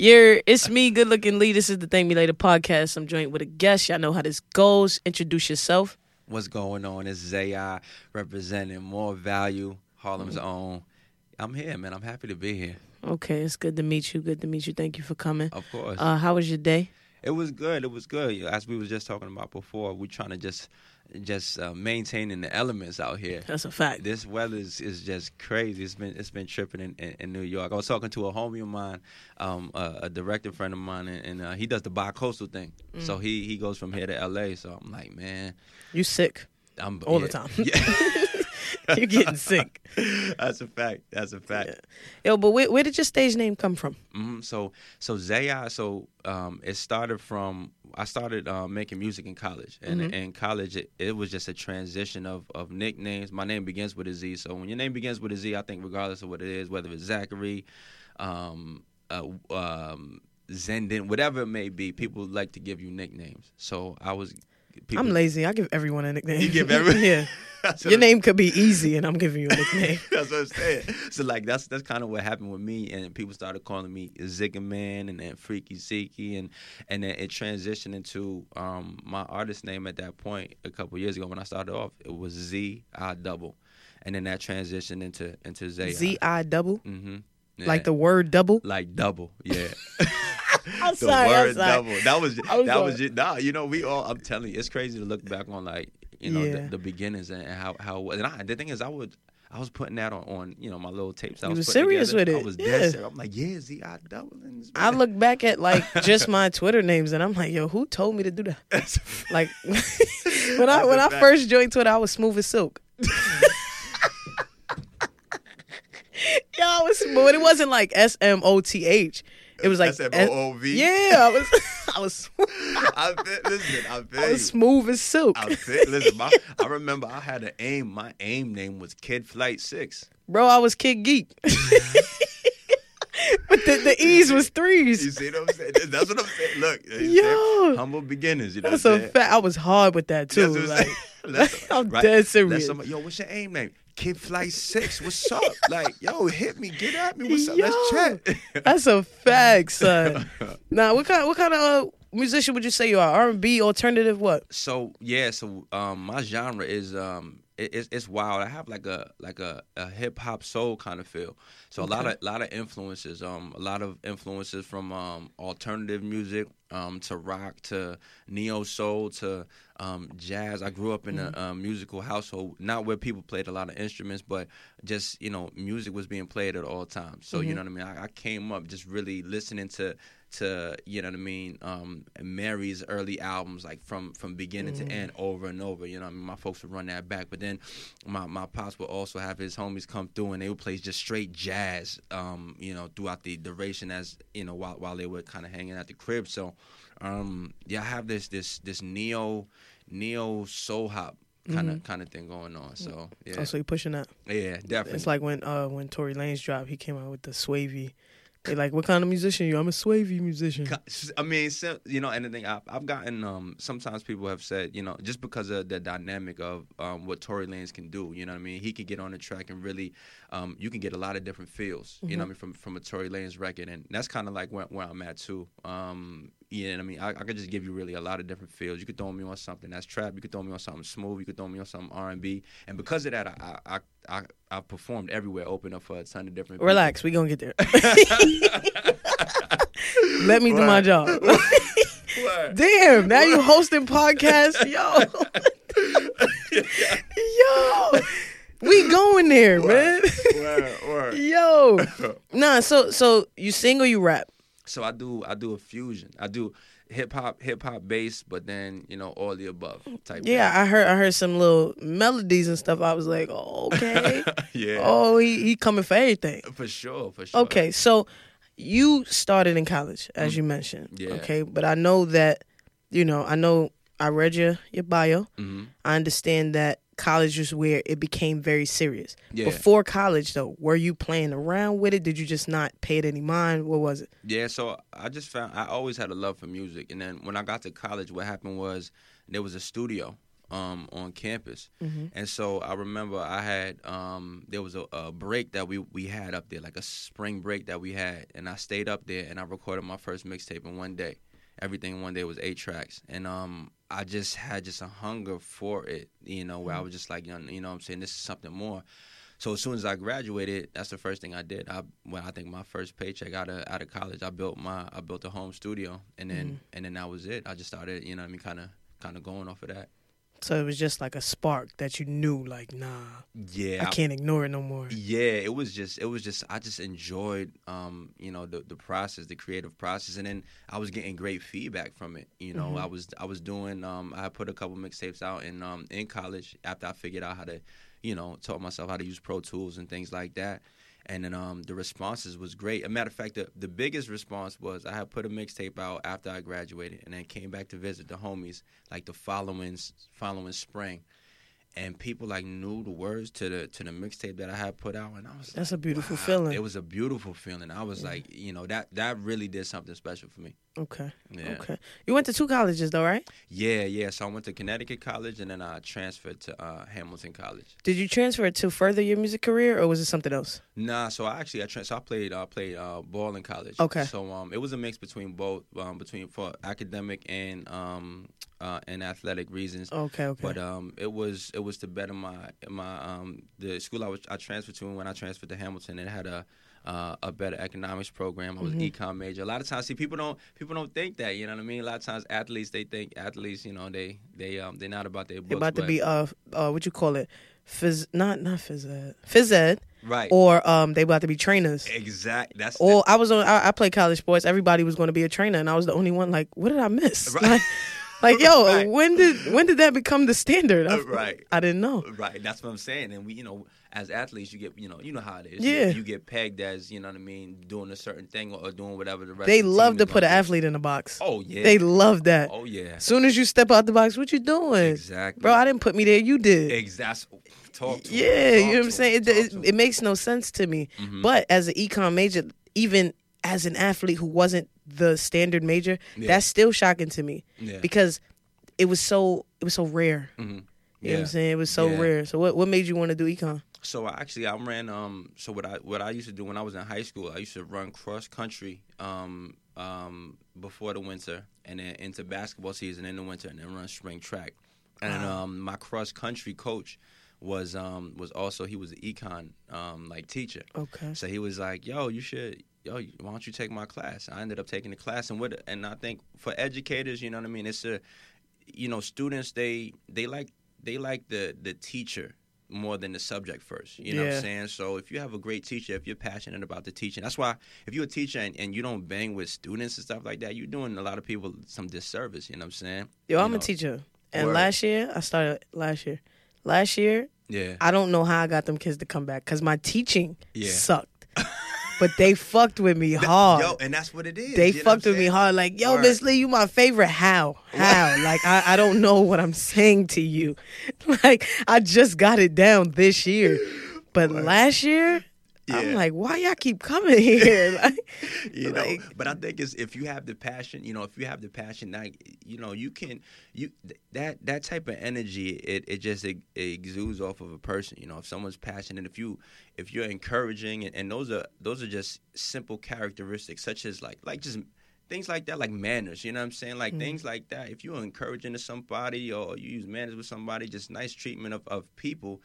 You're, it's me, good looking Lee. This is the Thank Me Later podcast. I'm joined with a guest. Y'all know how this goes. Introduce yourself. What's going on? It's Zayi representing more value, Harlem's Mm-hmm. own. I'm here, man. I'm happy to be here. Okay, it's good to meet you. Good to meet you. Thank you for coming. Of course. Uh, how was your day? it was good. It was good. As we was just talking about before, we're trying to just just uh, maintaining the elements out here. That's a fact. This weather is, is just crazy. It's been it's been tripping in, in, in New York. I was talking to a homie of mine, um, a, a director friend of mine, and, and uh, he does the bi-coastal thing. Mm. So he he goes from here to L.A. So I'm like, man, You sick. I'm All the time. Yeah. You're getting sick. That's a fact. That's a fact. Yeah. Yo, but where, where did your stage name come from? hmm So so Zayi, so um, it started from I started uh, making music in college, and Mhm. in college it, it was just a transition of of nicknames. My name begins with a Z, so when your name begins with a Z, I think regardless of what it is, whether it's Zachary, um, uh, um, Zendin, whatever it may be, people like to give you nicknames. So I was. People, I'm lazy. I give everyone a nickname. You give everyone- yeah. Your name could be easy, and I'm giving you a nickname. That's what I'm saying. So like that's that's kind of what happened with me, and people started calling me Zigga Man and then Freaky Zeke, and and then it transitioned into um, my artist name at that point a couple years ago when I started off. It was Z I double, and then that transitioned into into Z I double, Mm-hmm. like the word double. like double, yeah. I'm the sorry. I'm word sorry. double. That was I'm that was just, nah. You know, we all. I'm telling you, it's crazy to look back on like you know Yeah. the, the beginnings and how how was. And I, the thing is, I would. I was putting that on, on you know my little tapes. I You was serious together. with it. I was Yeah. dead serious. I'm like, yeah, Z, I double. I look back at like just my Twitter names, and I'm like, yo, who told me to do that? Like when I when I fact. first joined Twitter, I was smooth as silk. yeah, I was smooth. It wasn't like S M O T H. It was like S-M-O-O-V? Yeah, I was. I was. I feel, listen, I feel I you. was smooth as silk, I feel, listen, my, I remember I had an aim. My aim name was Kid Flight Six. bro. I was kid geek. but the, the E's was You threes. see what I'm saying? That's what I'm saying. Look, Yo. said humble beginners. You know That's what a I'm saying? fact. I was hard with that too. That's what I'm Like. That's- I'm right. dead serious. somebody- yo, what's your aim name? Kid Fly Six. What's up? like, yo, hit me, get at me. What's up? Let's Yo. chat. That's a fact, son. now, what kind what kind of uh, musician would you say you are? R and B, alternative, what? so yeah, so um, my genre is um, it, it's, it's wild. I have like a like a, a hip hop soul kind of feel. So a lot Okay. of lot of influences. Um, a lot of influences from um alternative music um to rock to neo soul to um jazz. I grew up in a um, musical household, not where people played a lot of instruments, but just you know music was being played at all times. So you know what I mean. I, I came up just really listening to to you know what I mean. Um, Mary's early albums, like from from beginning to end, over and over. You know, what I mean, my folks would run that back, but then my my pops would also have his homies come through, and they would play just straight jazz. Um, you know, throughout the duration as you know while while they were kind of hanging at the crib. So, um, yeah, I have this this this neo neo soul hop kind of kind of thing going on. So yeah, Oh, so you pushing that? yeah, definitely. It's like when uh when Tory Lanez dropped, he came out with the Swavy. They like, what kind of musician you? I'm a Swavy musician. I mean, you know, anything I've, I've gotten. Um, sometimes people have said, you know, just because of the dynamic of um, what Tory Lanez can do, you know what I mean. He can get on the track and really, um, you can get a lot of different feels, you know, what I mean, from from a Tory Lanez record, and that's kind of like where, where I'm at too. Um, you know what I mean. I, I could just give you really a lot of different feels. You could throw me on something that's trap. You could throw me on something smooth. You could throw me on something R and B, and because of that, I I, I I I performed everywhere, open up for a ton of different. people. Relax, we gonna get there. Let me do my job. Word. Damn, now you hosting podcasts, yo, yo. We going there, man. Yo, nah. So, so you sing or you rap? So I do I do a fusion. I do hip hop hip hop bass, but then you know all the above type. Yeah, I heard. I heard some little melodies and stuff. I was like, oh, okay. yeah. oh, he he coming for everything. For sure, for sure. Okay, so you started in college, as you mentioned. Yeah. Okay, but I know that, you know, I know I read your your bio. hmm I understand that college was where it became very serious. Yeah. Before college, though, were you playing around with it? Did you just not pay it any mind? What was it? Yeah, so I just found I always had a love for music, and then when I got to college, what happened was there was a studio um, on campus. Mhm. And so I remember I had um, there was a, a break that we we had up there, like a spring break that we had, and I stayed up there and I recorded my first mixtape in one day. Everything one day was eight tracks, and um, I just had just a hunger for it, you know, where I was just like, you know, you know what I'm saying, this is something more. So as soon as I graduated, that's the first thing I did. I when I think my first paycheck out of out of college, I built my I built a home studio, and then and then that was it. I just started, you know, what I mean, kind of kind of going off of that. So it was just like a spark that you knew, like, nah, Yeah, I can't ignore it no more. Yeah, it was just it was just I just enjoyed um you know the the process, the creative process, and then I was getting great feedback from it. You know, Mhm. I was I was doing um I put a couple mixtapes out in um in college after I figured out how to you know taught myself how to use Pro Tools and things like that. And then um, the responses was great. A matter of fact, the, the biggest response was I had put a mixtape out after I graduated, and then came back to visit the homies like the following following spring, and people like knew the words to the to the mixtape that I had put out, and I was That's a beautiful wow. feeling. It was a beautiful feeling. I was Yeah. like, you know, that that really did something special for me. Okay. Yeah. Okay. You went to two colleges though, right? Yeah, yeah. So I went to Connecticut College and then I transferred to uh, Hamilton College. Did you transfer to further your music career, or was it something else? Nah, so I actually I trans- so I played uh, played uh, ball in college. Okay. So um, it was a mix between both um, between for academic and um uh, and athletic reasons. Okay. Okay. But um, it was it was to better my my um the school I was I transferred to when I transferred to Hamilton. It had a uh, a better economics program. I was Mhm. econ major. A lot of times, see people don't people don't think that. You know what I mean? A lot of times, athletes they think athletes. You know they they um they're not about their books. They're about to be uh uh what you call it, phys not not phys ed, phys ed, right. or um they about to be trainers. exact. That's Or I was on I, I played college sports. Everybody was going to be a trainer, and I was the only one. Like, what did I miss? Right. Like, like yo, Right. when did when did that become the standard? I, Uh, right. I didn't know. Right, that's what I'm saying. And we, you know, as athletes, you get, you know, you know how it is. Yeah. you, get pegged as, you know what I mean, doing a certain thing or, doing whatever the rest. They of the love to put an do. athlete in a box. Oh yeah. They love that. Oh yeah. As soon as you step out the box, what you doing, Exactly. bro? I didn't put me there. You did. Exactly. Talk to. Yeah, Talk you know what I'm saying. It, it, it makes no sense to me. Mhm. But as an econ major, even as an athlete who wasn't the standard major, Yeah. that's still shocking to me yeah. because it was so it was so rare. Mhm. You know what I'm saying? It was so rare. So what what made you want to do econ? So I actually I ran um so what I what I used to do when I was in high school I used to run cross country um um before the winter and then into basketball season in the winter and then run spring track. And Wow. um my cross country coach was um was also he was an econ um like teacher. Okay. So he was like, "Yo, you should, yo, why don't you take my class?" I ended up taking the class, and what, and I think for educators, you know what I mean. It's a, you know, students they they like they like the the teacher more than the subject first. You know what I'm saying? So if you have a great teacher, if you're passionate about the teaching, that's why if you're a teacher and, and you don't bang with students and stuff like that, you're doing a lot of people some disservice. You know what I'm saying? Yo, You I'm a teacher, and Word. last year I started last year. Last year, Yeah. I don't know how I got them kids to come back because my teaching Yeah. sucked, but they fucked with me hard. Yo, and that's what it is. They you know fucked with me hard. Like, yo, Miss Lee, you my favorite. How? How? like, I, I don't know what I'm saying to you. Like, I just got it down this year. But last year, I'm like, why y'all keep coming here? Like, you know like- but i think it's if you have the passion you know if you have the passion that you know you can you that that type of energy it, it just it, exudes off of a person you know if someone's passionate if you if you're encouraging and, and those are those are just simple characteristics such as like like just things like that like manners you know what i'm saying like Mhm. things like that if you're encouraging to somebody or you use manners with somebody just nice treatment of, of people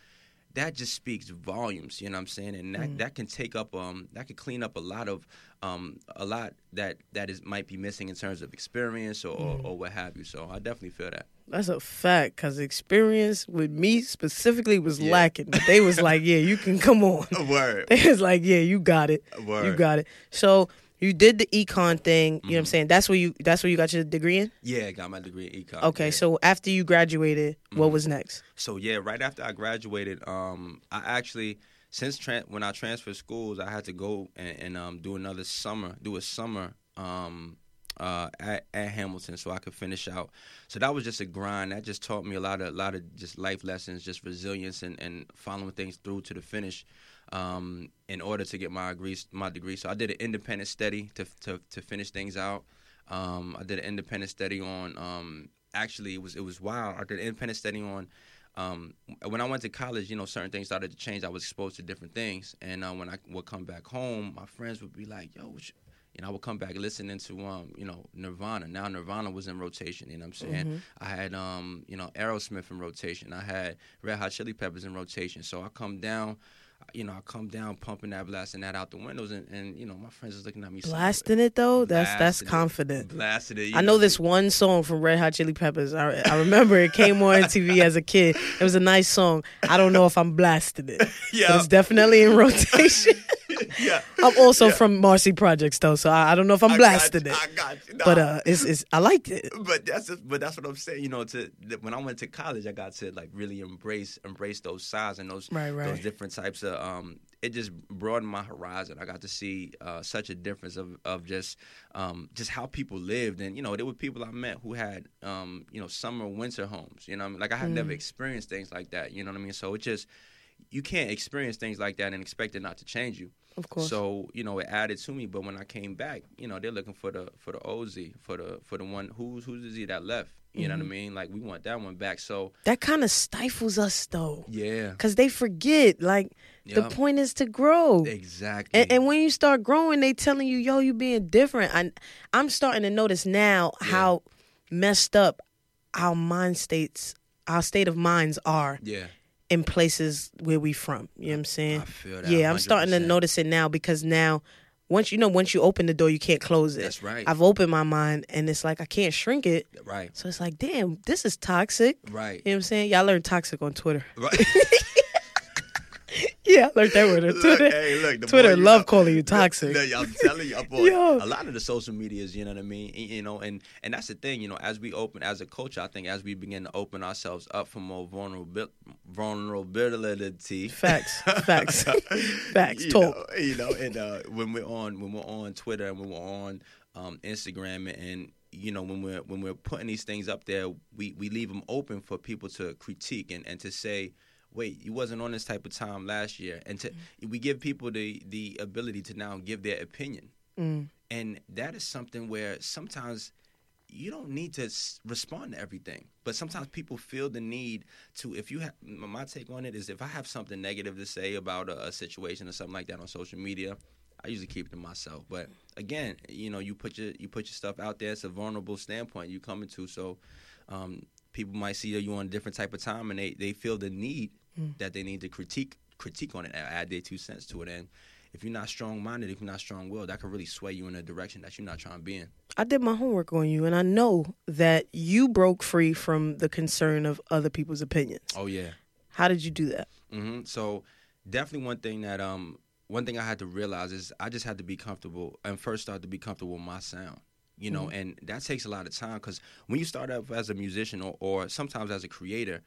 that just speaks volumes you know what i'm saying and that, Mhm. that can take up um that could clean up a lot of um a lot that that is might be missing in terms of experience or, Mhm. or, or what have you so i definitely feel that that's a fact. Because experience with me specifically was Yeah. lacking. But they was like, yeah, you can come on. word They was like, yeah, you got it. word You got it. So you did the econ thing. You know what I'm Mhm. saying? That's where you. That's where you got your degree in. yeah I got my degree in econ Okay, yeah. so after you graduated, what Mhm. was next? So yeah, right after I graduated, um, I actually since tran when I transferred schools, I had to go and, and um, do another summer, do a summer um, uh, at, at Hamilton, so I could finish out. So that was just a grind. That just taught me a lot of a lot of just life lessons, just resilience and, and following things through to the finish. Um, in order to get my degree, my degree, so I did an independent study to to, to finish things out. Um, I did an independent study on um, actually it was it was wild. I did an independent study on. Um, when I went to college, you know, certain things started to change. I was exposed to different things, and uh, when I would come back home, my friends would be like, "Yo, what you, you know, I would come back listening to um, you know, Nirvana. Now Nirvana was in rotation, you know what I'm saying? Mm-hmm. I had um, you know, Aerosmith in rotation. I had Red Hot Chili Peppers in rotation. So I come down, you know, I come down pumping that, blasting that out the windows and, and you know, my friends is looking at me Blasting it though, that's that's Blasting it. confident. Blasted it. I know know. this one song from Red Hot Chili Peppers. I, I remember it came on TV as a kid. It was a nice song. I don't know if I'm blasting it. Yeah. it's definitely in rotation. Yeah. I'm also from Marcy Projects though, so I, I don't know if I'm I you, it. I got you. Nah. But uh, it's, it's I liked it. but that's just, but that's what I'm saying. You know, to when I went to college, I got to like really embrace embrace those sides and those Right, right. those different types of. Um, it just broadened my horizon. I got to see uh, such a difference of of just um, just how people lived, and you know, there were people I met who had um, you know summer winter homes. You know, I mean? like I had never Mm. experienced things like that. You know what I mean? So it just you can't experience things like that and expect it not to change you. Of course. So you know, it added to me. But when I came back, you know, they're looking for the for the OZ for the for the one who's who's the Z that left. You know what I mm-hmm. mean? Like we want that one back. So that kind of stifles us though, yeah, because they forget. Like the point is to grow. exactly. And, and when you start growing, they telling you, "Yo, you being different." I, I'm starting to notice now how messed up our mind states, our state of minds are yeah, in places where we from. You know what I'm saying? I feel that. yeah, I'm starting to notice it now because now, once you know, once you open the door, you can't close it. That's right. I've opened my mind, and it's like I can't shrink it. Right, So it's like, damn, this is toxic. right, You know what I'm saying? Y'all learned toxic on Twitter. right. Yeah, I learned that word Look, Twitter. hey, look, Twitter love know- calling you toxic. No, I'm telling you, boy, Yo. a lot of the social medias, you know what I mean, you know, and and that's the thing, you know, as we open as a culture, I think as we begin to open ourselves up for more vulnerability, vulnerability, Facts, facts, facts. you Talk. know, you know, and uh, when we're on when we're on Twitter and when we're on um, Instagram and you know when we're when we're putting these things up there, we we leave them open for people to critique and and to say. Wait, you wasn't on this type of time last year, and to we give people the the ability to now give their opinion, Mm. and that is something where sometimes you don't need to s- respond to everything. But sometimes people feel the need to if you have my take on it is if i have something negative to say about a, a situation or something like that on social media i usually keep it to myself. But again you know you put your you put your stuff out there. It's a vulnerable standpoint you coming to. So um, people might see you on a different type of time and they, they feel the need that they need to critique critique on it and add their two cents to it and if you're not strong minded if you're not strong willed that can really sway you in a direction that you're not trying to be in I did my homework on you, and I know that you broke free from the concern of other people's opinions. oh yeah How did you do that? hmm So definitely one thing that um one thing I had to realize is I just had to be comfortable and first start to be comfortable with my sound. You know, and that takes a lot of time because when you start up as a musician or, or sometimes as a creator,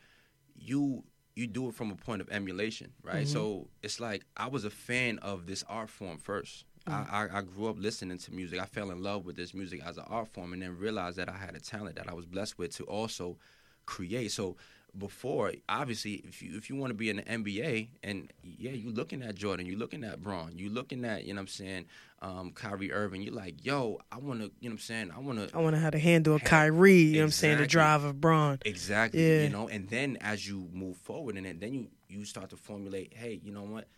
you you do it from a point of emulation, right? Mm-hmm. So it's like I was a fan of this art form 1st mm. I, I, I grew up listening to music. I fell in love with this music as an art form, and then realized that I had a talent that I was blessed with to also create. So before, obviously, if you if you want to be in the NBA, and yeah, you're looking at Jordan, you're looking at Bron, you're looking at you know what I'm saying, um, Kyrie Irving. You're like, yo, I want to, you know what I'm saying, I want to I want to how to handle a Kyrie. You know what I'm saying? The drive of Bron. Exactly. Yeah. You know, and then as you move forward in it, then you you start to formulate, hey, you know what?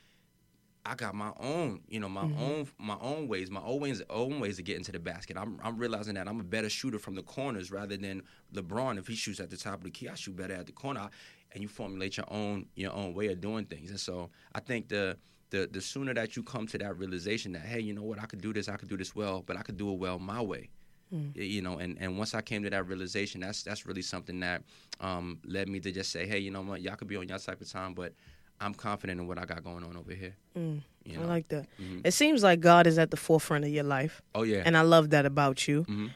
I got my own, you know, my Mm-hmm. own my own ways, my own ways, own ways to get into the basket. I'm I'm realizing that I'm a better shooter from the corners rather than LeBron. If he shoots at the top of the key, I shoot better at the corner. And you formulate your own your own way of doing things. And so I think the the the sooner that you come to that realization that hey, you know what, I could do this, I could do this well, but I could do it well my way y- you know and, and once i came to that realization that's that's really something that um, led me to just say hey you know what y'all could be on your type of time but i'm confident in what i got going on over here Mm, you I like that. Mhm. It seems like God is at the forefront of your life, oh yeah and I love that about you. Mhm.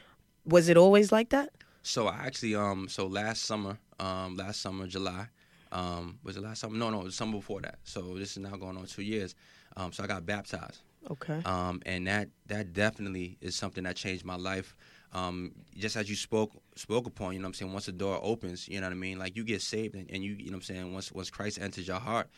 Was it always like that? so i actually um so last summer um last summer july um was it last summer no no it was summer before that so this is now going on two years um so i got baptized Okay. um, and that that definitely is something that changed my life. Um, just as you spoke spoke upon, you know what I'm saying. Once the door opens, you know what I mean. Like you get saved, and, and you you know what I'm saying. Once once Christ enters your heart,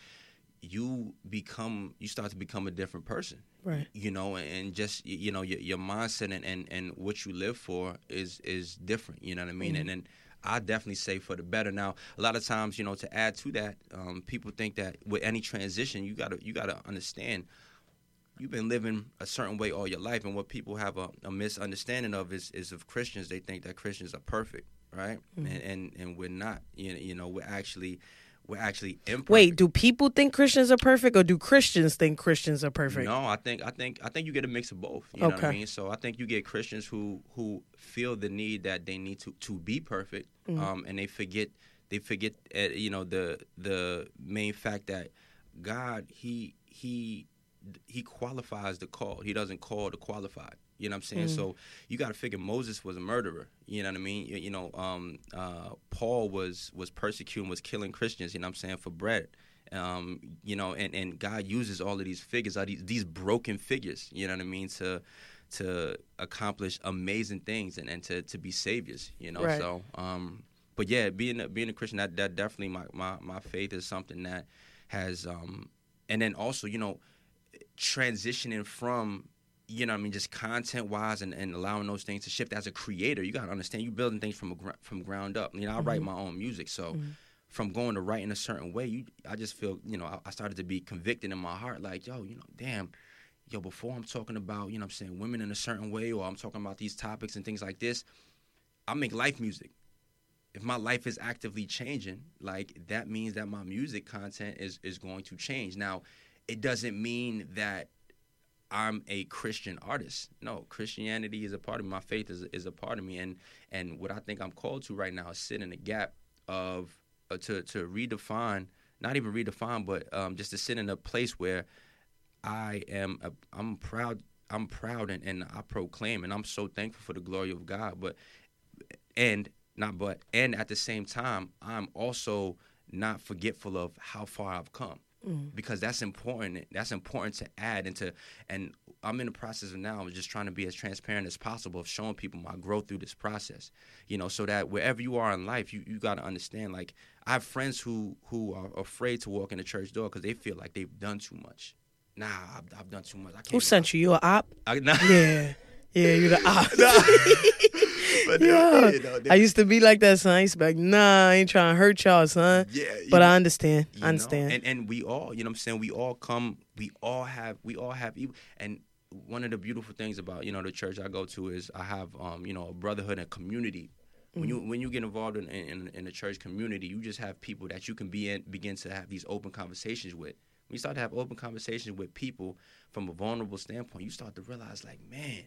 you become you start to become a different person. Right. You know, and just you know your, your mindset and, and and what you live for is is different. You know what I mean. And then I definitely say for the better. Now, a lot of times, you know, to add to that, um, people think that with any transition, you gotta you gotta understand you've been living a certain way all your life, and what people have a, a misunderstanding of is, is of Christians. They think that Christians are perfect, right? Mm-hmm. And, and and we're not. You know, you know, we're actually we're actually imperfect. Wait, do people think Christians are perfect, or do Christians think Christians are perfect? No, I think I think I think you get a mix of both. You know what I Okay. mean? So I think you get Christians who who feel the need that they need to to be perfect, Mm-hmm. um, and they forget they forget uh, you know the the main fact that God he he he qualifies the call. He doesn't call the qualified. You know what I'm saying? Mm. So you got to figure Moses was a murderer. You know what I mean? You, you know, um, uh, Paul was was persecuting, was killing Christians. You know what I'm saying for bread. Um, you know, and, and God uses all of these figures, all these these broken figures. You know what I mean to to accomplish amazing things and, and to, to be saviors. You know, Right. so um, but yeah, being a, being a Christian, that that definitely my, my my faith is something that has um, and then also you know transitioning from you know what I mean just content wise and, and allowing those things to shift as a creator you got to understand you're building things from a gr- from ground up. You know I write mm-hmm. my own music so mm-hmm. from going to writing a certain way you I just feel you know I, I started to be convicted in my heart like yo you know damn yo before I'm talking about you know what I'm saying women in a certain way or I'm talking about these topics and things like this I make life music. If my life is actively changing, like that means that my music content is is going to change. Now, it doesn't mean that I'm a Christian artist. No, Christianity is a part of me. My faith is is a part of me, and and what I think I'm called to right now is sit in the gap of uh, to to redefine, not even redefine, but um, just to sit in a place where I am I'm proud. I'm proud and, and I proclaim and I'm so thankful for the glory of God. But and not but and at the same time i'm also not forgetful of how far i've come Mm. because that's important that's important to add and to and i'm in the process of now of just trying to be as transparent as possible of showing people my growth through this process you know so that wherever you are in life you, you got to understand like i have friends who who are afraid to walk in the church door because they feel like they've done too much. Nah i've, I've done too much. I can't Who sent you? You a op? I, nah, Yeah, yeah, you're the op. but Yeah. you know, I used to be like that, son. I used to be like, nah, I ain't trying to hurt y'all, son. yeah But know. I understand. I know? understand. And and we all, you know what I'm saying, we all come we all have we all have evil and one of the beautiful things about, you know, the church I go to is I have um, you know, a brotherhood and community. When you when you get involved in, in in the church community, you just have people that you can be in begin to have these open conversations with. When you start to have open conversations with people from a vulnerable standpoint, you start to realize like, man,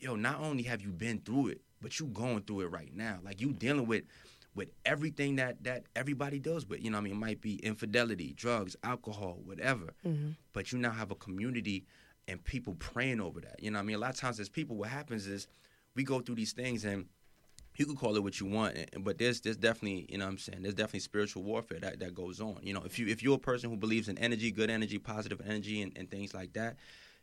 yo, not only have you been through it, but you going through it right now. Like you dealing with with everything that that everybody deals with. You know, what I mean, it might be infidelity, drugs, alcohol, whatever. Mhm. But you now have a community and people praying over that. You know, what I mean, a lot of times as people, what happens is we go through these things and you can call it what you want, but there's there's definitely you know what I'm saying there's definitely spiritual warfare that, that goes on. You know, if you if you're a person who believes in energy, good energy, positive energy, and, and things like that,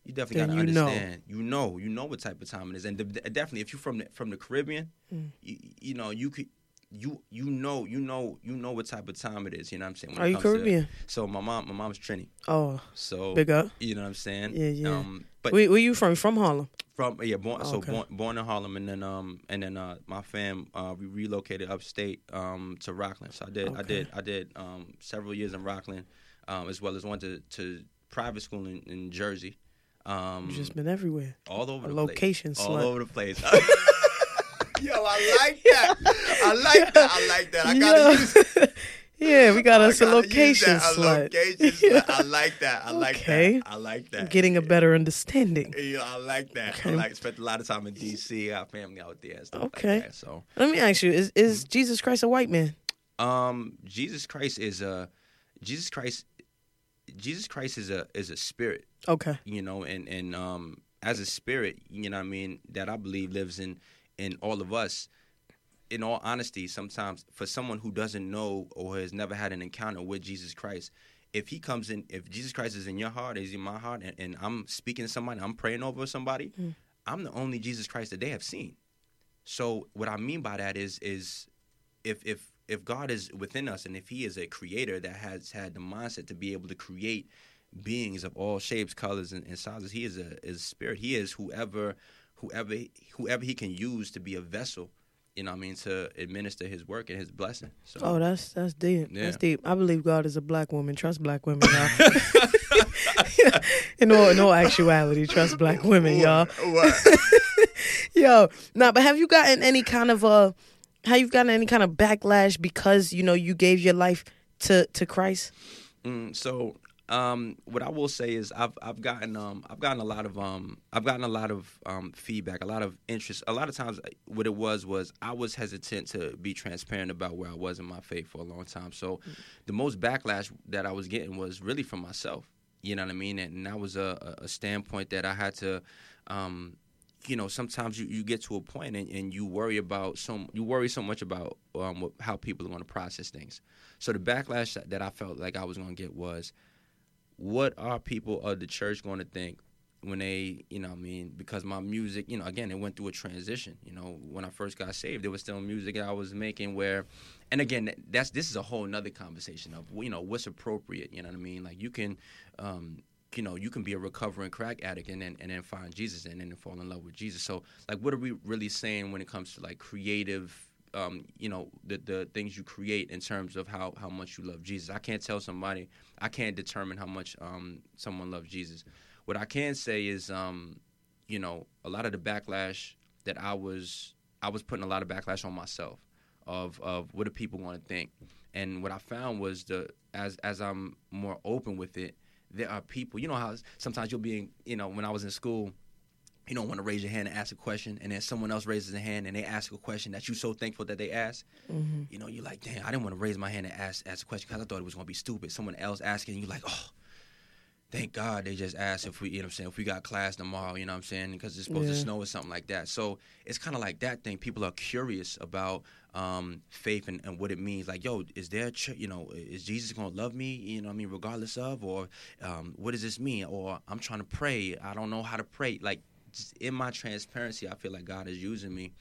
you definitely got to you know. understand. You know, you know what type of time it is, and de- definitely if you're from the, from the Caribbean, Mm. you, you know you could. You you know you know you know what type of time it is. You know what I'm saying. when Are you comes to- Caribbean? so my mom my mom's Trini. Oh, So big up. you know what I'm saying. Yeah, yeah. Um, but Where, where you from? From Harlem? from yeah, born Oh, so okay. born, born in Harlem, and then um and then uh my fam uh we relocated upstate um to Rockland. So I did I did I did um several years in Rockland, um as well as went to to private school in, in Jersey. Um, You just been everywhere. all over A the location place. All slut. over the place. Yo, I like that. I like that. I like that. I gotta use yeah, we got I us a gotta use location that, a slut. location slut. I like that. I like Okay. that. I like that. Getting a better understanding. Yeah, I like that. I like spent a lot of time in DC. Got family out there and stuff Okay. like that. So, Let me ask you: Is is Jesus Christ a white man? um, Jesus Christ is a Jesus Christ. Jesus Christ is a is a spirit, Okay. you know, and and um as a spirit, you know, what I mean that I believe lives in in all of us. In all honesty, sometimes for someone who doesn't know or has never had an encounter with Jesus Christ, if he comes in, if Jesus Christ is in your heart, is in my heart, and, and I'm speaking to somebody, I'm praying over somebody, Mm. I'm the only Jesus Christ that they have seen. So what I mean by that is is if if if God is within us and if He is a creator that has had the mindset to be able to create beings of all shapes, colors, and, and sizes, He is a is a spirit. He is whoever whoever whoever He can use to be a vessel. you know, what I mean, to administer His work and His blessing. So, Oh, that's that's deep. Yeah. That's deep. I believe God is a black woman. Trust black women, y'all. in all in all actuality, trust black women, y'all. Yo, nah, but have you gotten any kind of uh have you've gotten any kind of backlash because, you know, you gave your life to to Christ? Mm, so um, what I will say is I've I've gotten um, I've gotten a lot of um, I've gotten a lot of um, feedback, a lot of interest. A lot of times, uh, what it was was I was hesitant to be transparent about where I was in my faith for a long time. So, the most backlash that I was getting was really from myself. You know what I mean? And that was a, a a standpoint that I had to. You know, sometimes you, you get to a point and, and you worry about so you worry so much about um, how people are going to process things. So the backlash that, that I felt like I was going to get was, what are people of the church going to think when they, you know, I mean, because my music, you know, again, it went through a transition. You know, when I first got saved, there was still music that I was making where, and again, that's this is a whole nother conversation of, you know, what's appropriate. You know what I mean? Like you can. Um, you know, you can be a recovering crack addict and then and then find Jesus and then fall in love with Jesus. So, like, what are we really saying when it comes to like creative um, you know the the things you create in terms of how how much you love Jesus. I can't tell somebody. I can't determine how much um, someone loves Jesus. What I can say is, um, you know, a lot of the backlash that I was I was putting a lot of backlash on myself of of what do people want to think. And what I found was the as as I'm more open with it, there are people. You know how sometimes you'll be in, you know when I was in school you don't want to raise your hand and ask a question, and then someone else raises a hand and they ask a question that you're so thankful that they asked. Mm-hmm. You know, you're like, damn, I didn't want to raise my hand and ask ask a question because I thought it was going to be stupid. Someone else asking, you're like, oh, thank God they just asked if we, you know what I'm saying, if we got class tomorrow, you know what I'm saying, because it's supposed to snow or something like that. So it's kind of like that thing. People are curious about um, faith and, and what it means. Like, yo, is there, ch- you know, is Jesus going to love me, you know what I mean, regardless of, or um, what does this mean? Or I'm trying to pray, I don't know how to pray. Like, in my transparency, I feel like God is using me,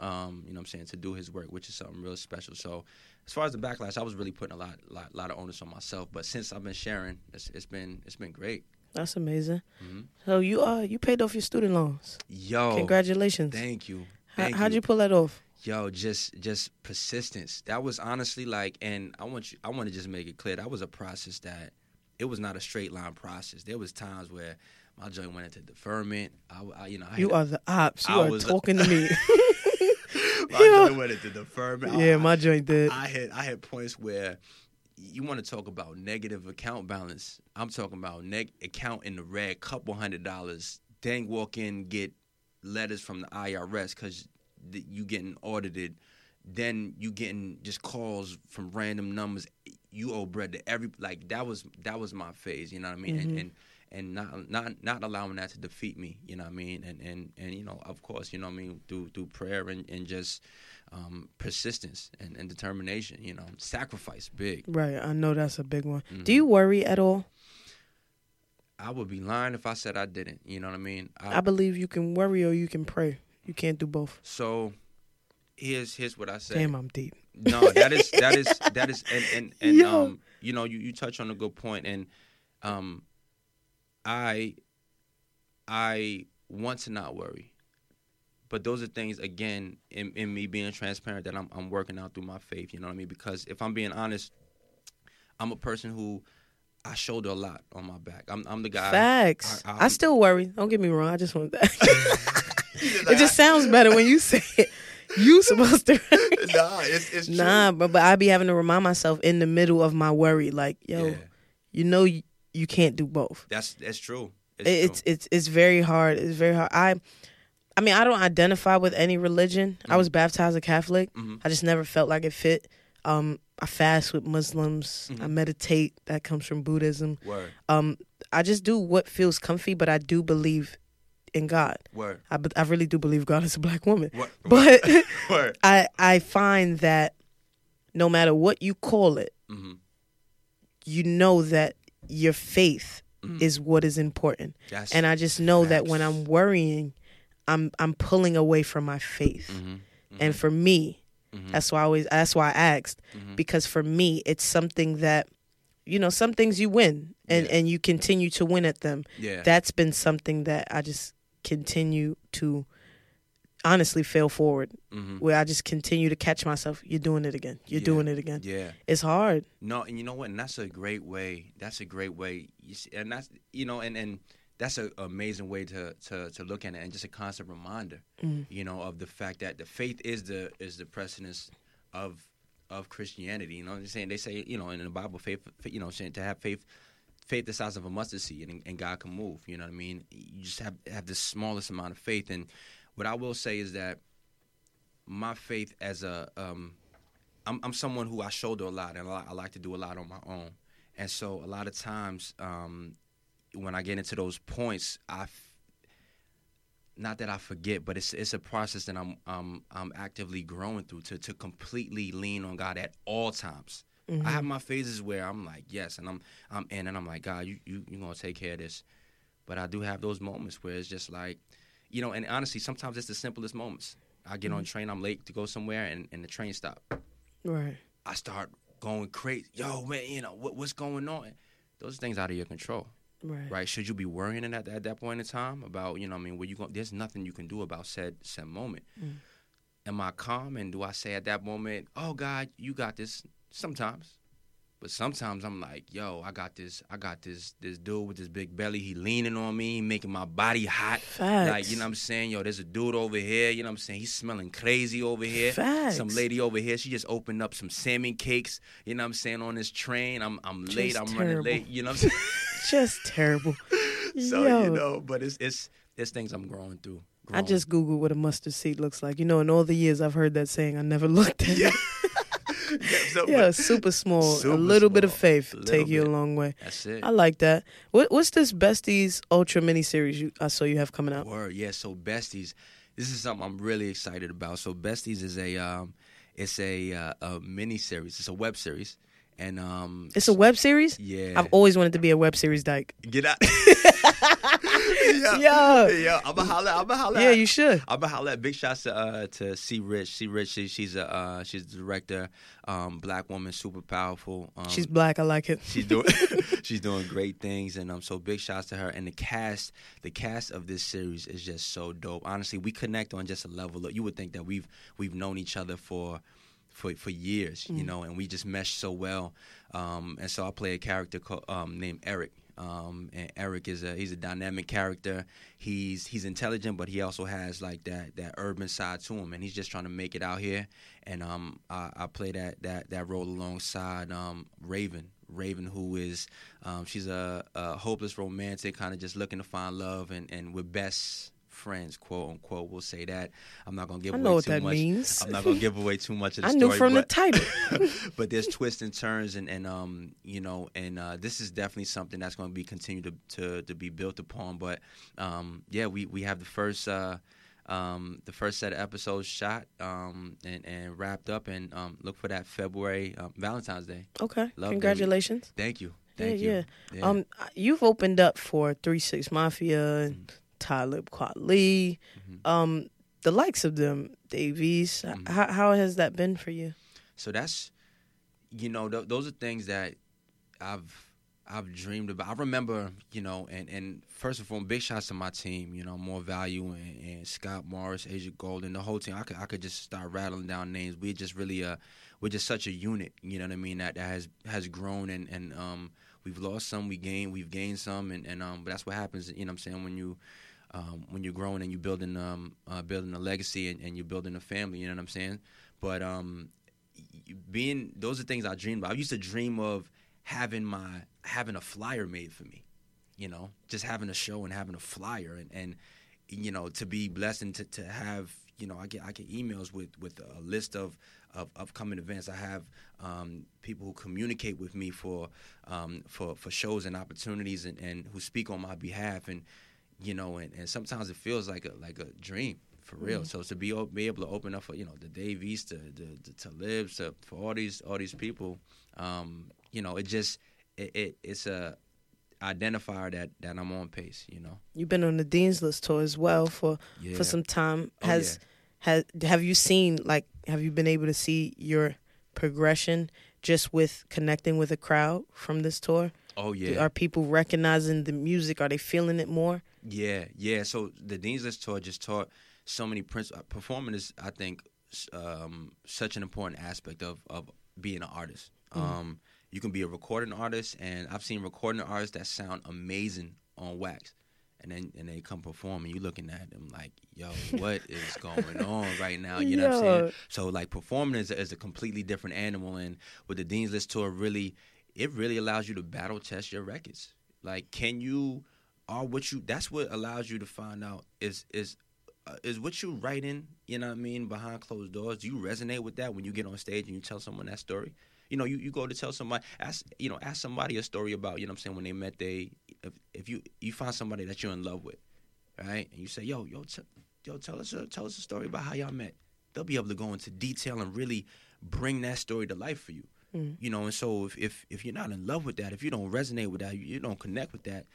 um, you know what I'm saying, to do his work, which is something real special. So as far as the backlash, I was really putting a lot, lot, lot of onus on myself. But since I've been sharing, it's, it's been, it's been great. That's amazing. Mhm. So you uh you paid off your student loans. Yo, Congratulations. Thank you. How, Thank how'd you pull that off? Yo, just just persistence. That was honestly like, and I want you, I want to just make it clear that was a process that it was not a straight line process. There was times where my joint went into deferment. I, I you know, I You are the ops. You I are talking to me. my Yeah. joint went into deferment. yeah, I- my joint did. I had I had points where you want to talk about negative account balance. I'm talking about neg account in the red, couple hundred dollars. Then walk in, get letters from the IRS because you getting audited. Then you getting just calls from random numbers. You owe bread to every like that was that was my phase. You know what I mean? Mhm. And, and and not not not allowing that to defeat me. You know what I mean? And and and you know of course you know what I mean through through prayer and and just um, persistence and, and determination. You know, sacrifice big. right, I know that's a big one. Mhm. Do you worry at all? I would be lying if I said I didn't. You know what I mean? I believe you can worry or you can pray. You can't do both. so here's here's what I say. Damn, I'm deep. No, that is that is that is and and, and Yo. um you know you, you touch on a good point and um I I want to not worry. But those are things again in, in me being transparent that I'm I'm working out through my faith, you know what I mean? Because if I'm being honest, I'm a person who I shoulder a lot on my back. I'm I'm the guy Facts. I- I, I'm- still worry. Don't get me wrong. I just want that. it just sounds better when you say it. You supposed to. nah, it's it's true. nah, but but I be having to remind myself in the middle of my worry, like, yo, Yeah, you know, you, can't do both. that's that's true. It's, It's true. it's it's very hard. It's very hard. I, I mean, I don't identify with any religion. I was baptized a Catholic. Mhm. I just never felt like it fit. Um, I fast with Muslims. I Mhm. meditate. That comes from Buddhism. word Um, I just do what feels comfy, but I do believe in God. word I, I really do believe God is a black woman. word But word. I I find that no matter what you call it, hmm you know that your faith Mhm. is what is important. That's, And I just know that when. I'm worrying, I'm I'm pulling away from my faith. Mhm, And for me, mhm, that's why I always that's why I asked mhm. because for me it's something that you know some things you win and Yeah. and you continue to win at them. yeah, That's been something that I just continue to honestly fail forward, hmm where I just continue to catch myself. You're doing it again. You're Yeah. doing it again. Yeah. It's hard. No, and you know what? And that's a great way. That's a great way. You see, and that's you know, and and that's an amazing way to to to look at it, and just a constant reminder, Mm. you know, of the fact that the faith is the is the precedence of of Christianity. You know what I'm saying? They say, you know, in the Bible, faith, you know, saying to have faith. Faith the size of a mustard seed, and, and God can move. You know what I mean. You just have have the smallest amount of faith, and what I will say is that my faith as a um, I'm, I'm someone who I shoulder a lot, and I, li- I like to do a lot on my own. And so, a lot of times, um, when I get into those points, I, f- not that I forget, but it's it's a process that I'm um, I'm actively growing through to to completely lean on God at all times. I have my phases where I'm like, yes, and I'm I'm in, and I'm like, God, you you you gonna take care of this. But I do have those moments where it's just like, you know, and honestly, sometimes it's the simplest moments. I get on train, I'm late to go somewhere, and, and the train stop. Right. I start going crazy. Yo, man, you know what, what's going on? Those are things out of your control, Right. right? Should you be worrying at, at that point in time about, you know, I mean, where you going? There's nothing you can do about said said moment. Mm. Am I calm? And do I say at that moment, "Oh God, you got this"? Sometimes, but sometimes I'm like, "Yo, I got this. I got this. This dude with this big belly. He leaning on me, making my body hot. Facts. Like, you know what I'm saying? Yo, there's a dude over here. You know what I'm saying? He's smelling crazy over here. Facts. Some lady over here, she just opened up some salmon cakes. You know what I'm saying? On this train, I'm I'm late. I'm terrible. running late. You know what I'm saying? Just terrible. so Yo. you know, but it's it's it's things I'm growing through. I just googled what a mustard seed looks like. You know, in all the years I've heard that saying, I never looked at yeah. it. Yeah, so- Yeah, super small. Super a little bit of faith A take little you a long way. That's it. I like that. What, what's this Besties Ultra mini series you I saw you have coming out? Word, yeah. So Besties, this is something I'm really excited about. So Besties is a um, it's a uh, a mini series. It's a web series, and um, It's a web series. yeah. I've always wanted to be a web series dyke. Get out. yeah. Yeah. Yeah. I'm a holla. I'm a holla. Yeah, you should. I'm gonna holla. Big shots to uh, to C Rich. C Rich. She, she's a uh, she's the director. Um, black woman, super powerful. Um, She's black. I like it. she's doing she's doing great things, and um, so big shots to her. And the cast, the cast of this series is just so dope. Honestly, we connect on just a level. Of, you would think that we've we've known each other for. For, for years, you know, and we just mesh so well. Um, and so I play a character called, um, named Eric. Um, and Eric is a he's a dynamic character. He's he's intelligent, but he also has like that that urban side to him, and he's just trying to make it out here. And um, I, I play that that that role alongside um, Raven. Raven, who is um, she's a, a hopeless romantic, kind of just looking to find love, and and we're best friends, quote unquote. We'll say that. I'm not gonna give I away know what too that much. means. I'm not gonna give away too much of the I story. knew from the but, title. but there's twists and turns and, and um you know and uh, this is definitely something that's going to be continued to, to to be built upon but um yeah we we have the first uh um the first set of episodes shot um and and wrapped up and um look for that February um, Valentine's Day Okay. Love Congratulations. thank you Yeah, thank yeah. you Um, you've opened up for Three Six Mafia and Mm-hmm. Talib Kweli, um, the likes of them, Davies. Mm-hmm. How how has that been for you? So that's, you know, th- those are things that I've I've dreamed about. I remember, you know, and and first and foremost, big shots to my team. You know, more value and, and Scott Morris, Asia Golden, the whole team. I could I could just start rattling down names. We're just really a we're just such a unit. You know what I mean? That that has has grown and and um we've lost some, we gained, we've gained some, and and um but that's what happens. You know what I'm saying when you. Um, when you're growing and you're building um, uh, building a legacy and, and you're building a family, you know what I'm saying. But um, being those are things I dreamed about. I used to dream of having my having a flyer made for me, you know, just having a show and having a flyer and and you know to be blessed and to, to have you know I get I get emails with with a list of of upcoming events. I have um, people who communicate with me for um, for for shows and opportunities and, and who speak on my behalf and you know and, and sometimes it feels like a like a dream for real. So to be be able to open up for you know the Davies to the, the Talibs to for all these all these people, um, you know, it just it, it it's a identifier that that I'm on pace. You know. You've been on the Dean's List tour as well for Yeah. for some time. Oh, Has has have you seen like have you been able to see your progression just with connecting with a crowd from this tour? Oh yeah. Are people recognizing the music? Are they feeling it more? Yeah, yeah. So the Dean's List tour just taught so many principles. Performing is, I think, um, such an important aspect of of being an artist. Um, you can be a recording artist, and I've seen recording artists that sound amazing on wax, and then and they come perform, and you're looking at them like, yo, what is going on right now? You know what I'm saying? So like performing is, is a completely different animal, and with the Dean's List tour, really, it really allows you to battle test your records. Like, can you, are what you? That's what allows you to find out is is uh, is what you writing. You know what I mean? Behind closed doors, do you resonate with that when you get on stage and you tell someone that story? You know, you, you go to tell somebody, ask you know, ask somebody a story about you know what I'm saying when they met they, if, if you you find somebody that you're in love with, right? And you say, yo, yo, t- yo, tell us a, tell us a story about how y'all met. They'll be able to go into detail and really bring that story to life for you. Mm. You know, and so if, if if you're not in love with that, if you don't resonate with that, you, don't connect with that,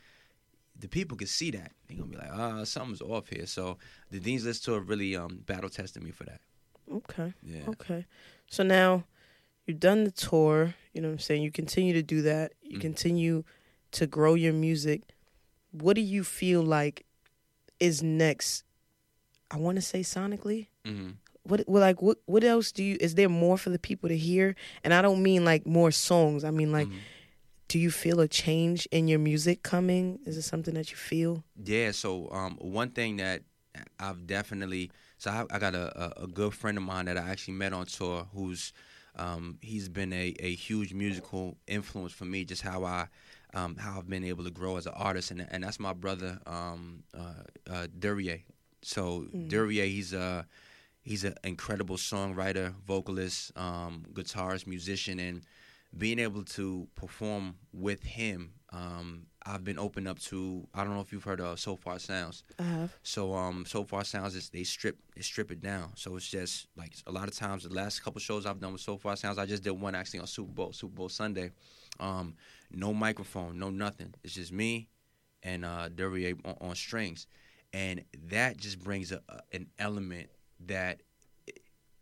the people can see that. They're gonna be like, ah, something's off here. So the Dean's List tour really um battle tested me for that. Okay. Yeah. Okay. So now you've done the tour, you know what I'm saying? You continue to do that. You Mhm. continue to grow your music. What do you feel like is next? I want to say sonically. hmm What well, like what what else do you is there more for the people to hear? And I don't mean like more songs. I mean like Mhm. do you feel a change in your music coming? Is it something that you feel? Yeah. So um, one thing that I've definitely so I, I got a, a, a good friend of mine that I actually met on tour who's um, he's been a, a huge musical influence for me. Just how I um, how I've been able to grow as an artist, and and that's my brother um, uh, uh, Duryea. So Mm. Duryea, he's a he's an incredible songwriter, vocalist, um, guitarist, musician, and being able to perform with him, um, I've been opened up to. I don't know if you've heard of Sofar Sounds. I have. So um, Sofar Sounds is they strip they strip it down. So it's just like a lot of times the last couple shows I've done with Sofar Sounds, I just did one actually on Super Bowl Super Bowl Sunday. Um, no microphone, no nothing. It's just me and uh, Duryea on, on strings, and that just brings a, a, an element that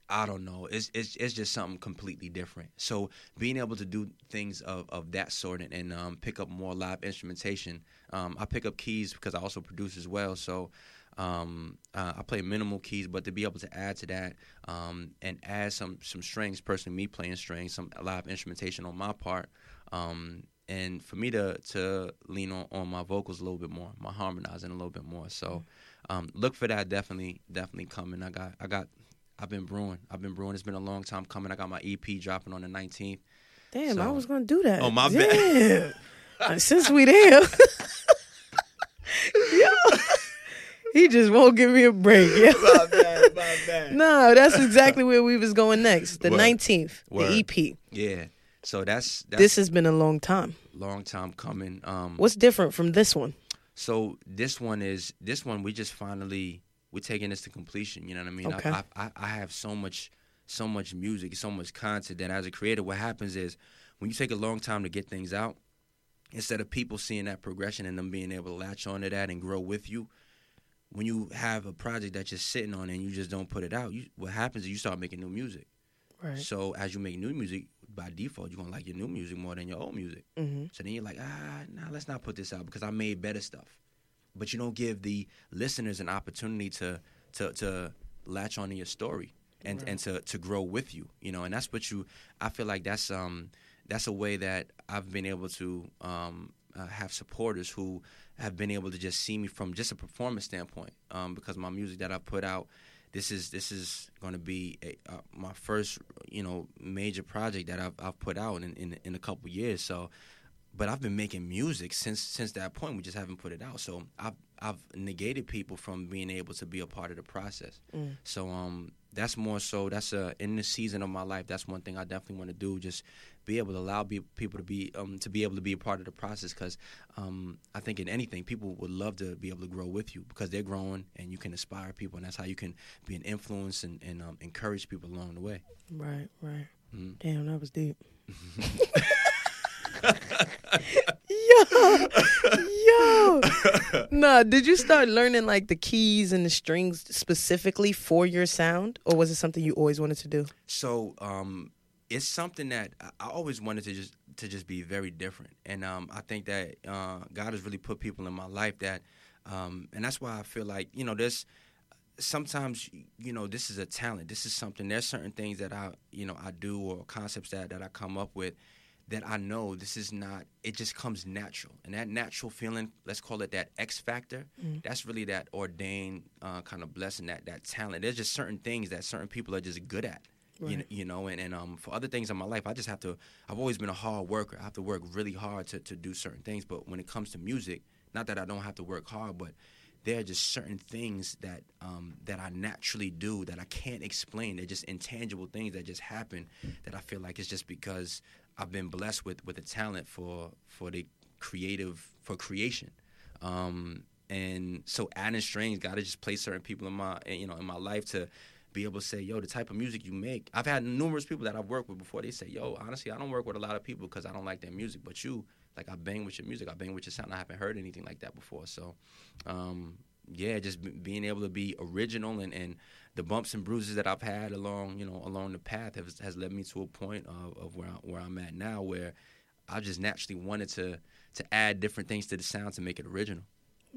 I don't know. It's, it's it's just something completely different. So being able to do things of, of that sort and, and um, pick up more live instrumentation. Um, I pick up keys because I also produce as well. So um, uh, I play minimal keys, but to be able to add to that um, and add some some strings, personally me playing strings, some live instrumentation on my part, um, and for me to to lean on, on my vocals a little bit more, my harmonizing a little bit more. So um, look for that definitely definitely coming. I got I got I've been brewing. I've been brewing. It's been a long time coming. I got my EP dropping on the 19th. Damn, I was gonna do that. Oh, my bad. Since we there, yo, he just won't give me a break. Yeah. my bad, my bad. No, that's exactly where we was going next. The Word. nineteenth, Word. the EP. Yeah. So that's that's This has been a long time. long time coming. Um, What's different from this one? So this one is this one we just finally we're taking this to completion. You know what I mean? Okay. I, I I have so much so much music, so much content that as a creator, what happens is when you take a long time to get things out, instead of people seeing that progression and them being able to latch onto that and grow with you, when you have a project that you're sitting on and you just don't put it out, you, what happens is you start making new music. Right. So as you make new music, by default, you're gonna like your new music more than your old music. hmm So then you're like, ah, nah, let's not put this out because I made better stuff. But you don't give the listeners an opportunity to to to latch onto your story and Right. and to to grow with you. You know, and that's what you. I feel like that's um that's a way that I've been able to um uh, have supporters who have been able to just see me from just a performance standpoint. Um, because my music that I put out. This is this is going to be a, uh, my first, you know, major project that I've I've put out in in, in a couple years. So, but I've been making music since since that point. We just haven't put it out. So I've I've negated people from being able to be a part of the process. Mm. So um, that's more so. That's a in the season of my life. That's one thing I definitely want to do. Just be able to allow be, people to be um to be able to be a part of the process. Because um, I think in anything, people would love to be able to grow with you because they're growing and you can inspire people, and that's how you can be an influence and, and um, encourage people along the way. Right. Right. Mhm. Damn, that was deep. yo, yo. Nah, did you start learning like the keys and the strings specifically for your sound, or was it something you always wanted to do? So um, it's something that I- always wanted to just to just be very different, and um, I think that uh, God has really put people in my life that, um, and that's why I feel like you know this. sometimes you know this is a talent. This is something. There's certain things that I you know I do or concepts that that I come up with that I know this is not. It just comes natural, and that natural feeling, let's call it that X factor. Mm. That's really that ordained uh, kind of blessing, that that talent. There's just certain things that certain people are just good at. You, Right. know, you know, and, and um, for other things in my life, I just have to. I've always been a hard worker. I have to work really hard to, to do certain things. But when it comes to music, not that I don't have to work hard, but there are just certain things that um, that I naturally do that I can't explain. They're just intangible things that just happen that I feel like it's just because I've been blessed with with a talent for for the creative for creation. Um, and so adding strings, got to just play certain people in my you know in my life to be able to say, yo, the type of music you make. I've had numerous people that I've worked with before. They say, yo, honestly, I don't work with a lot of people because I don't like their music, but you, like, I bang with your music, I bang with your sound. I haven't heard anything like that before. So, um, yeah, just b- being able to be original and, and the bumps and bruises that I've had along, you know, along the path has, has led me to a point of, of where I, where I'm at now, where I just naturally wanted to to add different things to the sound to make it original.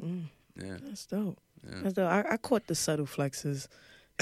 Mm. Yeah, That's dope. yeah. That's dope. I, I caught the subtle flexes.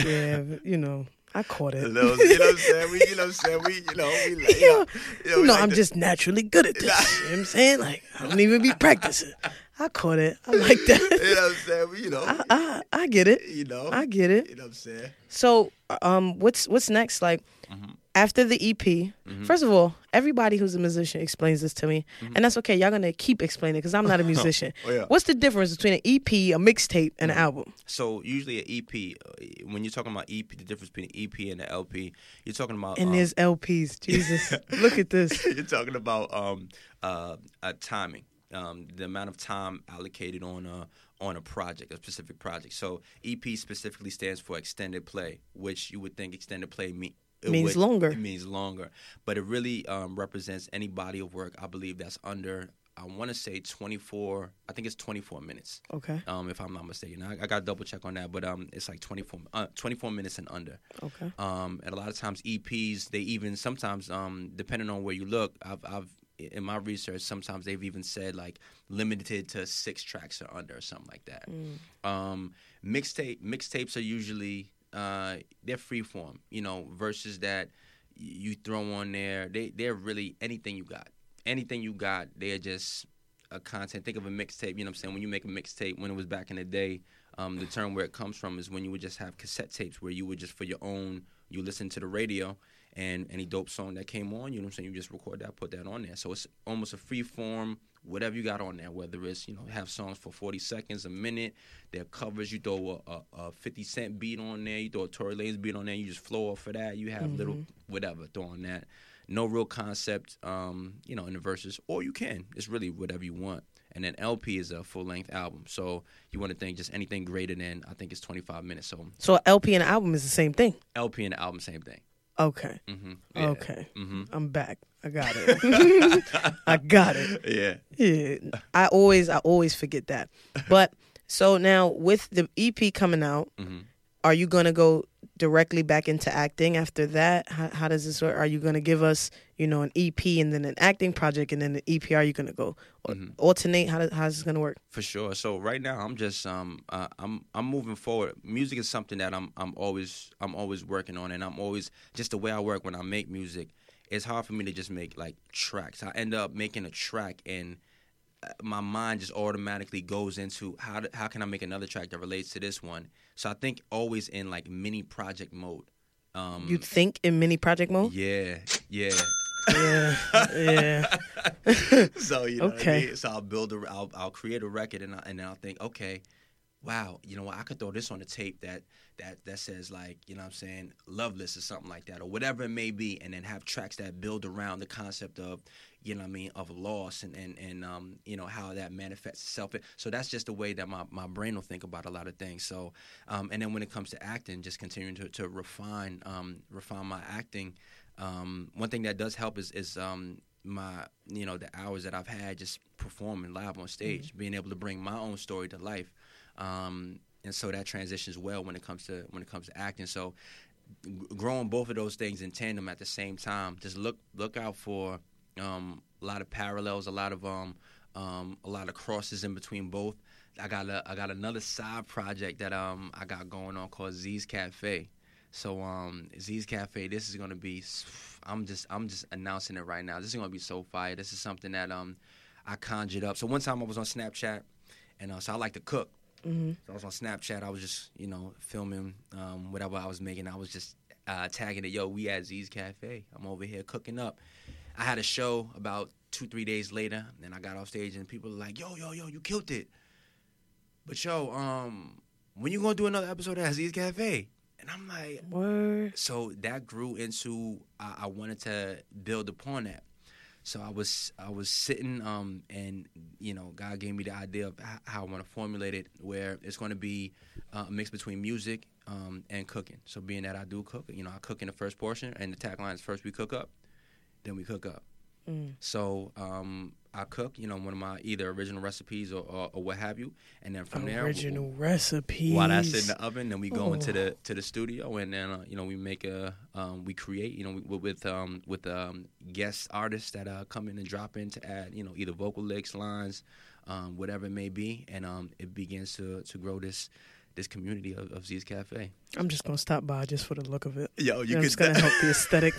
Yeah, you know, I caught it. you know what I'm saying? We, you know what I'm saying? We, you know, we like, Yeah. you You we know, like I'm to- just naturally good at this. you know what I'm saying? Like, I don't even be practicing. I caught it. I like that. you know what I'm saying? We, you know, I, I, I get it. you know, I get it. you know what I'm saying? So, um, what's what's next? Like, Mhm. After the EP, Mhm. first of all, everybody who's a musician explains this to me, Mhm. and that's okay. Y'all gonna keep explaining because I'm not a musician. Oh yeah. What's the difference between an EP, a mixtape, and an Mhm. album? So usually an EP, uh, when you're talking about EP, the difference between an EP and an LP, you're talking about And um, there's LPs. Jesus, look at this. you're talking about um, uh, uh, timing, um, the amount of time allocated on a on a project, a specific project. So EP specifically stands for extended play, which you would think extended play mean. It Means would- longer. It means longer, but it really um, represents any body of work. I believe that's under. I want to say 24. I think it's 24 minutes, Okay, um, if I'm not mistaken. I, I got to double check on that, but um, it's like 24, uh, 24 minutes and under. okay. Um, and a lot of times EPs, they even sometimes, um, depending on where you look, I've, I've in my research, sometimes they've even said like limited to six tracks or under or something like that. Mm. Um, mixtape mixtapes are usually uh, they're free form, you know, versus that you throw on there. They they're really anything you got, anything you got. They're just a content. Think of a mixtape. You know what I'm saying? When you make a mixtape, when it was back in the day, um, the term where it comes from is when you would just have cassette tapes where you would just for your own. You listen to the radio and any dope song that came on, you know what I'm saying? You just record that, put that on there. So it's almost a free form, whatever you got on there, whether it's, you know, have songs for 40 seconds, a minute, their covers, you throw a, a, a 50 Cent beat on there, you throw a Tory Lanez beat on there, you just flow off of that. You have little whatever, throw on that. No real concept, um, you know, in the verses, or you can. It's really whatever you want. And then LP is a full length album. So you want to think just anything greater than, I think it's 25 minutes. So So LP and an album is the same thing. LP and the album, same thing. Okay, hmm okay. hmm I'm back. I got it. I got it. Yeah. Yeah, I always, I always forget that. But so now with the EP coming out, hmm are you gonna go directly back into acting after that? How, how does this work? Are you gonna give us, you know, an EP and then an acting project and then an EP? Are you gonna go or, Mhm. alternate? How does, how's this gonna work? For sure. So right now, I'm just um uh, I'm I'm moving forward. Music is something that I'm I'm always I'm always working on, and I'm always just the way I work when I make music. It's hard for me to just make like tracks. I end up making a track and. My mind just automatically goes into how to, how can I make another track that relates to this one. So I think always in like mini project mode. Um, You think in mini project mode? yeah, yeah. Yeah, yeah. so you know what I Okay. mean? So I'll build a, I'll, I'll create a record and I, and then I'll think, okay, wow, you know what? I could throw this on the tape that that that says like, you know, what I'm saying, Loveless or something like that, or whatever it may be, and then have tracks that build around the concept of, you know, what I mean, of loss and and and um, you know, how that manifests itself. So that's just the way that my my brain will think about a lot of things. So, um, and then when it comes to acting, just continuing to to refine um refine my acting. Um, one thing that does help is is um, my you know the hours that I've had just performing live on stage, being able to bring my own story to life, um, and so that transitions well when it comes to when it comes to acting. So growing both of those things in tandem at the same time, just look look out for um, a lot of parallels, a lot of um, um, a lot of crosses in between both. I got a I got another side project that um I got going on called Z's Cafe. So um Z's Cafe, this is gonna be I'm just I'm just announcing it right now. This is gonna be so fire. This is something that um I conjured up. So one time I was on Snapchat and uh, so I like to cook. Mm-hmm. So I was on Snapchat. I was just you know filming um, whatever I was making. I was just uh, tagging it. Yo, we at Z's Cafe. I'm over here cooking up. I had a show about two three days later, and I got off stage and people were like, "Yo, yo, yo, you killed it." But yo, um, when you gonna do another episode at Z's Cafe? And I'm like, Word. so that grew into I, I wanted to build upon that. So I was I was sitting um and you know God gave me the idea of how I want to formulate it where it's going to be uh, a mix between music um and cooking. So being that I do cook, you know I cook in the first portion and the tagline is first we cook up, then we cook up. Mm. So um I cook, you know, one of my either original recipes or, or, or what have you, and then from there Original recipes. while that's in the oven, then we go into Oh. the to the studio, and then uh, you know we make a um, we create you know we, with um, with um, guest artists that uh, come in and drop in to add you know either vocal licks, lines, um, whatever it may be, and um, it begins to to grow this this community of, of Z's Cafe. I'm just gonna stop by just for the look of it. Yo, I'm just gonna help the aesthetic.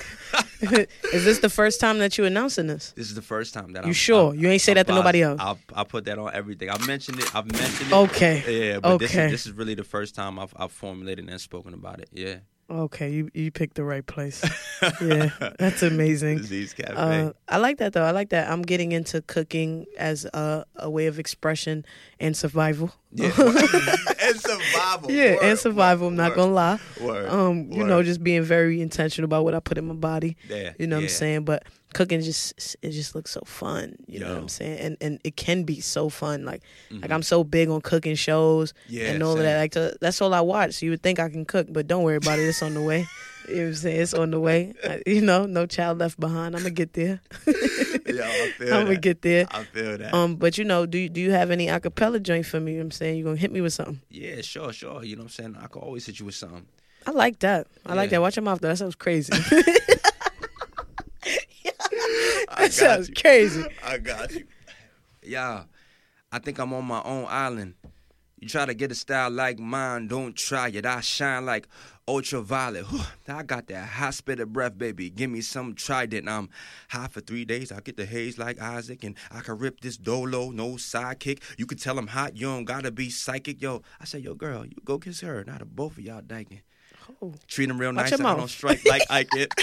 Is this the first time that you announcing this? This is the first time that You I'm, sure? I'm- You ain't say I'm that to nobody else? I'll, I'll put that on everything. I've mentioned it. I've mentioned it. Okay. Yeah, but this Okay. is this is really the first time I've I've formulated and spoken about it. Yeah. Okay, you you picked the right place. Yeah, that's amazing. Z's Cafe. Uh, I like that though. I like that. I'm getting into cooking as a, a way of expression and survival. Yeah, and survival. Yeah, Word, and survival. I'm not word, gonna lie. Word, Um, you know, just being very intentional about what I put in my body. yeah, You know what. I'm saying? But cooking just it just looks so fun. You know what I'm saying? And and it can be so fun. Like like Mhm. I'm so big on cooking shows yeah, and all of that. Like to, that's all I watch. So you would think I can cook, but don't worry about it. It's on the way. You know what I'm saying? It's on the way. You know, no child left behind. I'm gonna get there. Yo, I feel I'm gonna get there. I feel that. Um, but you know, do you, do you have any acapella joint for me? You know what I'm saying you gonna hit me with something. yeah, sure, sure. You know what I'm saying? I can always hit you with something. I like that. I like that. Watch your mouth though. That sounds crazy. That sounds you. crazy. I got you. Yeah, I think I'm on my own island. You try to get a style like mine, don't try it. I shine like ultraviolet. Whew, I got that hot spit of breath, baby. Give me some trident. I'm high for three days. I get the haze like Isaac, and I can rip this dolo, no sidekick. You can tell I'm hot. You don't gotta be psychic, yo. I say, yo, girl, you go kiss her. Not a both of y'all dyking. Oh, Treat them real Watch nice. I don't strike like I get.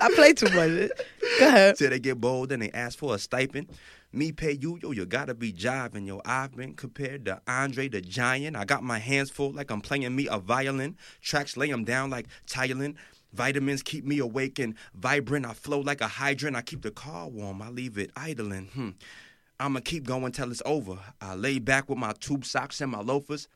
I play too much. Go ahead. Till they get bold and they ask for a stipend. Me pay you, yo, you gotta be jiving, yo. I've been compared to Andre the Giant. I got my hands full like I'm playing me a violin. Tracks lay 'em down like Tylen. Vitamins keep me awake and vibrant. I flow like a hydrant. I keep the car warm. I leave it idling. Hmm. I'ma keep going till it's over. I lay back with my tube socks and my loafers.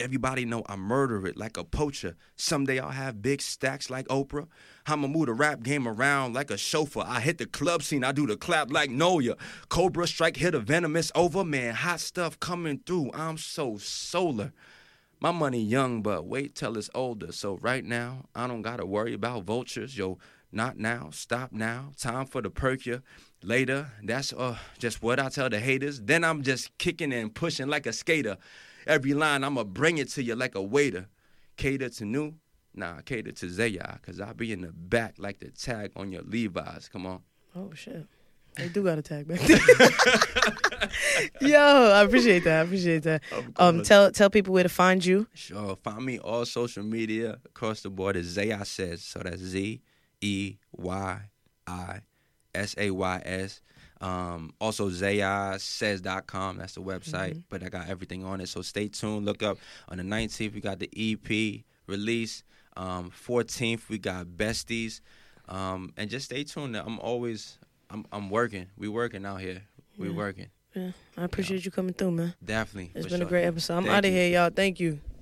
Everybody know I murder it like a poacher. Someday I'll have big stacks like Oprah. I'ma move the rap game around like a chauffeur. I hit the club scene, I do the clap like Noya. Cobra strike, hit a venomous over. Man, hot stuff coming through. I'm so solar. My money young, but wait till it's older. So right now, I don't gotta worry about vultures. Yo, not now, stop now. Time for the perk. Later, that's uh just what I tell the haters. Then I'm just kicking and pushing like a skater. Every line I'ma bring it to you like a waiter. Cater to new, nah, cater to Zaya, cause I be in the back like the tag on your Levi's. Come on. Oh shit. They do got a tag back there. Yo, I appreciate that. I appreciate that. Um, tell tell people where to find you. Sure. Find me all social media across the board is Zay I Says. So that's Z E Y I S A Y S. Um, also zaysays.com. That's the website. But I got everything on it. So stay tuned. Look up on the 19th. We got the EP release. Um, 14th we got Besties. Um, and just stay tuned. I'm always I'm I'm working. We working out here. We Yeah. working. Yeah, I appreciate you coming through, man. Definitely. It's been a great episode. I'm out of here, y'all. Thank you.